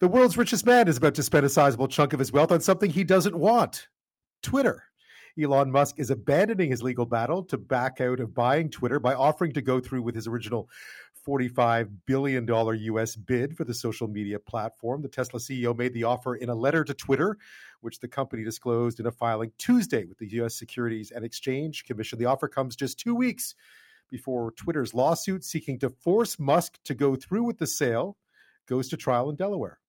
The world's richest man is about to spend a sizable chunk of his wealth on something he doesn't want Twitter. Elon Musk is abandoning his legal battle to back out of buying Twitter by offering to go through with his original $45 billion US bid for the social media platform. The Tesla CEO made the offer in a letter to Twitter, which the company disclosed in a filing Tuesday with the US Securities and Exchange Commission. The offer comes just two weeks before Twitter's lawsuit seeking to force Musk to go through with the sale goes to trial in Delaware.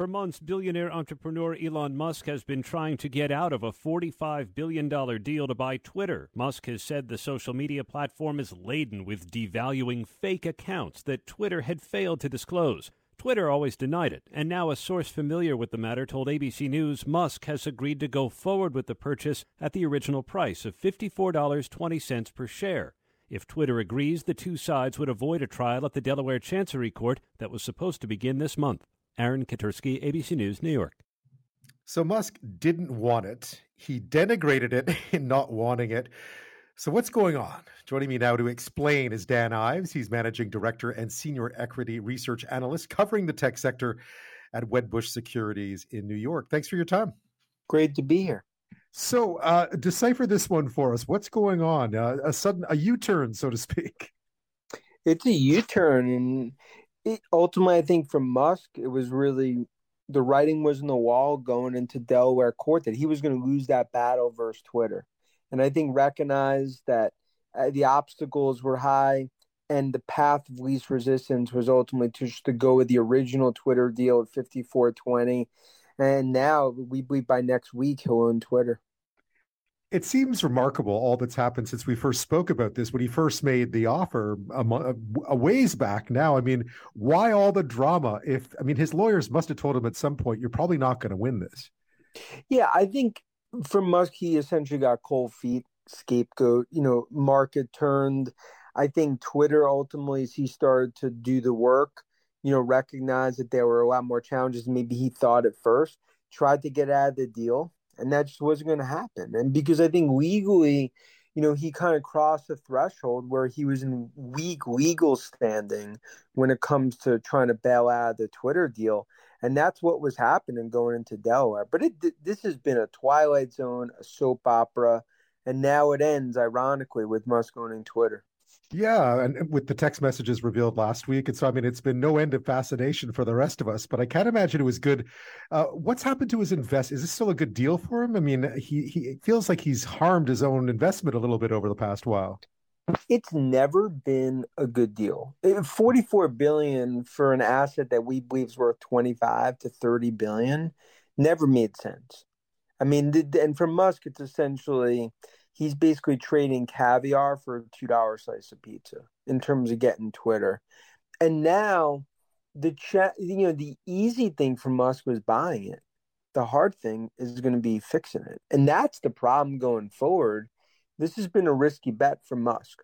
For months, billionaire entrepreneur Elon Musk has been trying to get out of a $45 billion deal to buy Twitter. Musk has said the social media platform is laden with devaluing fake accounts that Twitter had failed to disclose. Twitter always denied it, and now a source familiar with the matter told ABC News Musk has agreed to go forward with the purchase at the original price of $54.20 per share. If Twitter agrees, the two sides would avoid a trial at the Delaware Chancery Court that was supposed to begin this month. Aaron Katersky, ABC News, New York. So Musk didn't want it. He denigrated it in not wanting it. So what's going on? Joining me now to explain is Dan Ives. He's managing director and senior equity research analyst covering the tech sector at Wedbush Securities in New York. Thanks for your time. Great to be here. So, uh, decipher this one for us. What's going on? Uh, a sudden a U-turn, so to speak. It's a U-turn, and it, ultimately, I think for Musk, it was really the writing was in the wall going into Delaware court that he was going to lose that battle versus Twitter, and I think recognized that uh, the obstacles were high, and the path of least resistance was ultimately to just to go with the original Twitter deal at fifty four twenty, and now we believe by next week he'll own Twitter it seems remarkable all that's happened since we first spoke about this when he first made the offer a, a, ways back now. I mean why all the drama if i mean his lawyers must have told him at some point you're probably not going to win this. Yeah i think for musk he essentially got cold feet scapegoat you know market turned. I think twitter ultimately as he started to do the work you know recognized that there were a lot more challenges maybe he thought at first tried to get out of the deal and that just wasn't going to happen. And because I think legally, you know, he kind of crossed a threshold where he was in weak legal standing when it comes to trying to bail out the Twitter deal. And that's what was happening going into Delaware. But it, this has been a Twilight Zone, a soap opera, and now it ends, ironically, with Musk owning Twitter. Yeah, and with the text messages revealed last week, and so I mean, it's been no end of fascination for the rest of us. But I can't imagine it was good. Uh, what's happened to his invest? Is this still a good deal for him? I mean, he he feels like he's harmed his own investment a little bit over the past while. It's never been a good deal. Forty-four billion for an asset that we believe is worth twenty-five to thirty billion never made sense. I mean, and for Musk, it's essentially he's basically trading caviar for a two dollar slice of pizza in terms of getting Twitter. And now the chat you know, the easy thing for Musk was buying it. The hard thing is going to be fixing it. And that's the problem going forward. This has been a risky bet for Musk.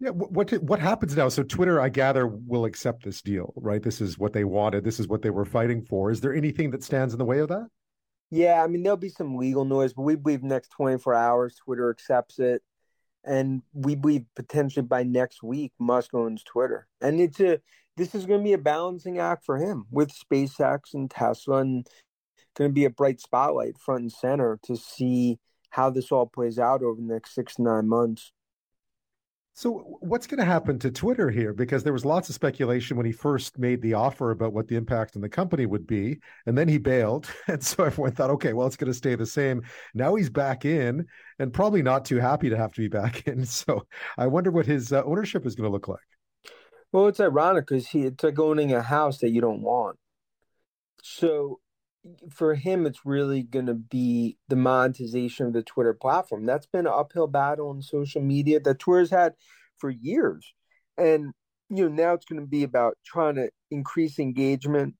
Yeah, what what happens now? So Twitter, I gather, will accept this deal, right? This is what they wanted. This is what they were fighting for. Is there anything that stands in the way of that? Yeah, I mean there'll be some legal noise, but we believe next 24 hours Twitter accepts it, and we believe potentially by next week Musk owns Twitter, and it's a this is going to be a balancing act for him with SpaceX and Tesla, and going to be a bright spotlight front and center to see how this all plays out over the next six to nine months. So, what's going to happen to Twitter here? Because there was lots of speculation when he first made the offer about what the impact on the company would be, and then he bailed, and so everyone thought, okay, well, it's going to stay the same. Now he's back in, and probably not too happy to have to be back in. So, I wonder what his uh, ownership is going to look like. Well, it's ironic because he it's like owning a house that you don't want. So, for him, it's really going to be the monetization of the Twitter platform. That's been an uphill battle in social media that Twitter's had for years. And, you know, now it's going to be about trying to increase engagement.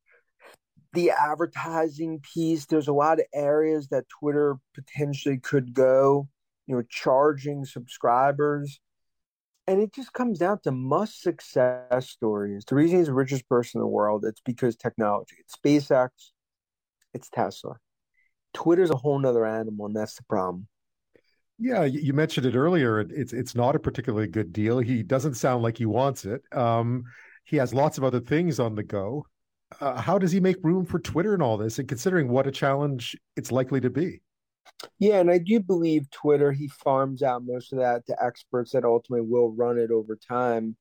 The advertising piece, there's a lot of areas that Twitter potentially could go, you know, charging subscribers. And it just comes down to Musk's success stories. The reason he's the richest person in the world, it's because technology. It's SpaceX, it's Tesla. Twitter's a whole nother animal, and that's the problem. Yeah, you mentioned it earlier. It's it's not a particularly good deal. He doesn't sound like he wants it. Um, he has lots of other things on the go. Uh, how does he make room for Twitter and all this, and considering what a challenge it's likely to be? Yeah, and I do believe Twitter, he farms out most of that to experts that ultimately will run it over time.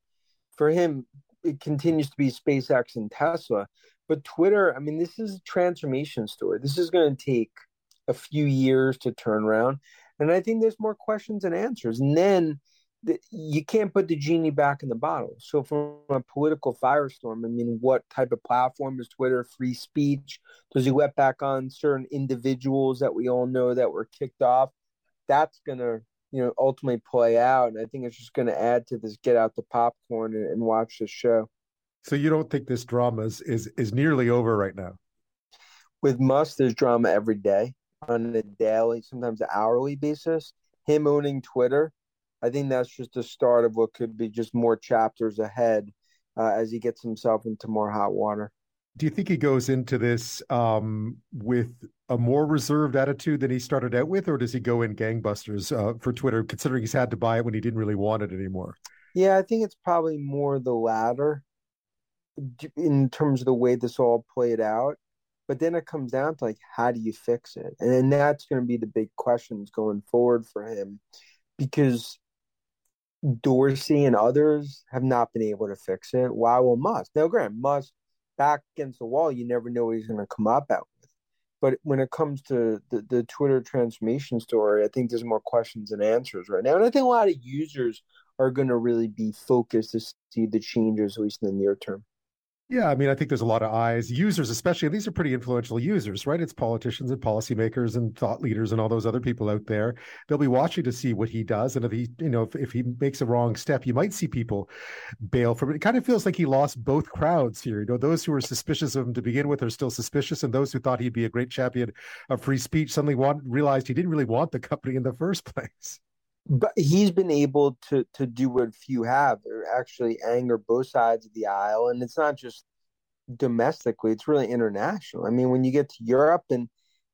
For him, it continues to be SpaceX and Tesla. But Twitter, I mean, this is a transformation story. This is going to take a few years to turn around. And I think there's more questions and answers. And then the, you can't put the genie back in the bottle. So, from a political firestorm, I mean, what type of platform is Twitter? Free speech? Does he let back on certain individuals that we all know that were kicked off? That's going to, you know, ultimately play out. And I think it's just going to add to this get out the popcorn and, and watch the show. So, you don't think this drama is, is, is nearly over right now? With Musk, there's drama every day on a daily, sometimes hourly basis. Him owning Twitter, I think that's just the start of what could be just more chapters ahead uh, as he gets himself into more hot water. Do you think he goes into this um, with a more reserved attitude than he started out with, or does he go in gangbusters uh, for Twitter, considering he's had to buy it when he didn't really want it anymore? Yeah, I think it's probably more the latter in terms of the way this all played out. But then it comes down to like, how do you fix it? And then that's going to be the big questions going forward for him because Dorsey and others have not been able to fix it. Why will Musk? Now, Grant Musk back against the wall, you never know what he's going to come up out with. But when it comes to the, the Twitter transformation story, I think there's more questions than answers right now. And I think a lot of users are going to really be focused to see the changes, at least in the near term. Yeah, I mean, I think there's a lot of eyes, users especially. These are pretty influential users, right? It's politicians and policymakers and thought leaders and all those other people out there. They'll be watching to see what he does, and if he, you know, if, if he makes a wrong step, you might see people bail from it. It kind of feels like he lost both crowds here. You know, those who were suspicious of him to begin with are still suspicious, and those who thought he'd be a great champion of free speech suddenly want, realized he didn't really want the company in the first place but he's been able to to do what few have actually anger both sides of the aisle and it's not just domestically it's really international. I mean when you get to europe and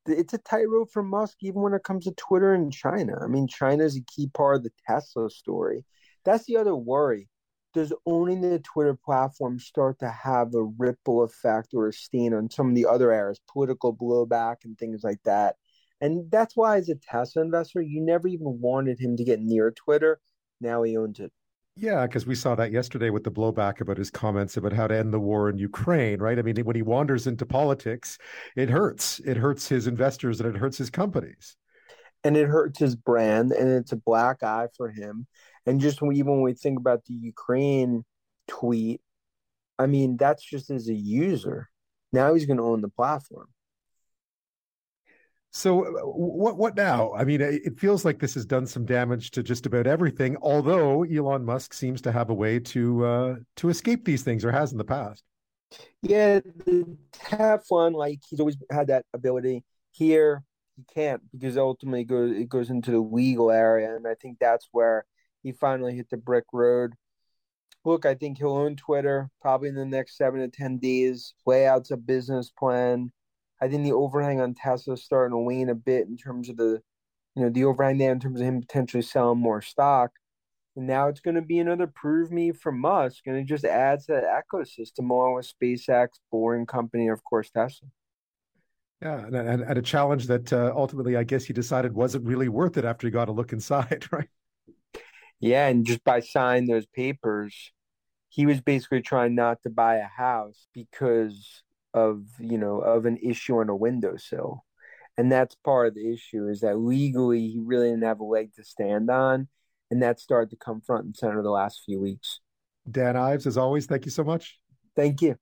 it's a tightrope for musk even when it comes to twitter and china. I mean china is a key part of the tesla story. That's the other worry. Does owning the twitter platform start to have a ripple effect or a stain on some of the other areas political blowback and things like that and that's why, as a Tesla investor, you never even wanted him to get near Twitter. Now he owns it. Yeah, because we saw that yesterday with the blowback about his comments about how to end the war in Ukraine, right? I mean, when he wanders into politics, it hurts. It hurts his investors and it hurts his companies. And it hurts his brand, and it's a black eye for him. And just when, even when we think about the Ukraine tweet, I mean, that's just as a user. Now he's going to own the platform. So uh, what what now? I mean, it feels like this has done some damage to just about everything. Although Elon Musk seems to have a way to uh, to escape these things, or has in the past. Yeah, have fun. Like he's always had that ability. Here, he can't because ultimately it goes it goes into the legal area, and I think that's where he finally hit the brick road. Look, I think he'll own Twitter probably in the next seven to ten days. Lay out a business plan I think the overhang on Tesla is starting to wane a bit in terms of the, you know, the overhang there in terms of him potentially selling more stock. And now it's going to be another prove me from Musk, and it just adds to that ecosystem along with SpaceX, Boring Company, of course Tesla. Yeah, and, and, and a challenge that uh, ultimately, I guess, he decided wasn't really worth it after he got a look inside, right? Yeah, and just by signing those papers, he was basically trying not to buy a house because of you know of an issue on a windowsill and that's part of the issue is that legally he really didn't have a leg to stand on and that started to come front and center the last few weeks. Dan ives as always thank you so much. Thank you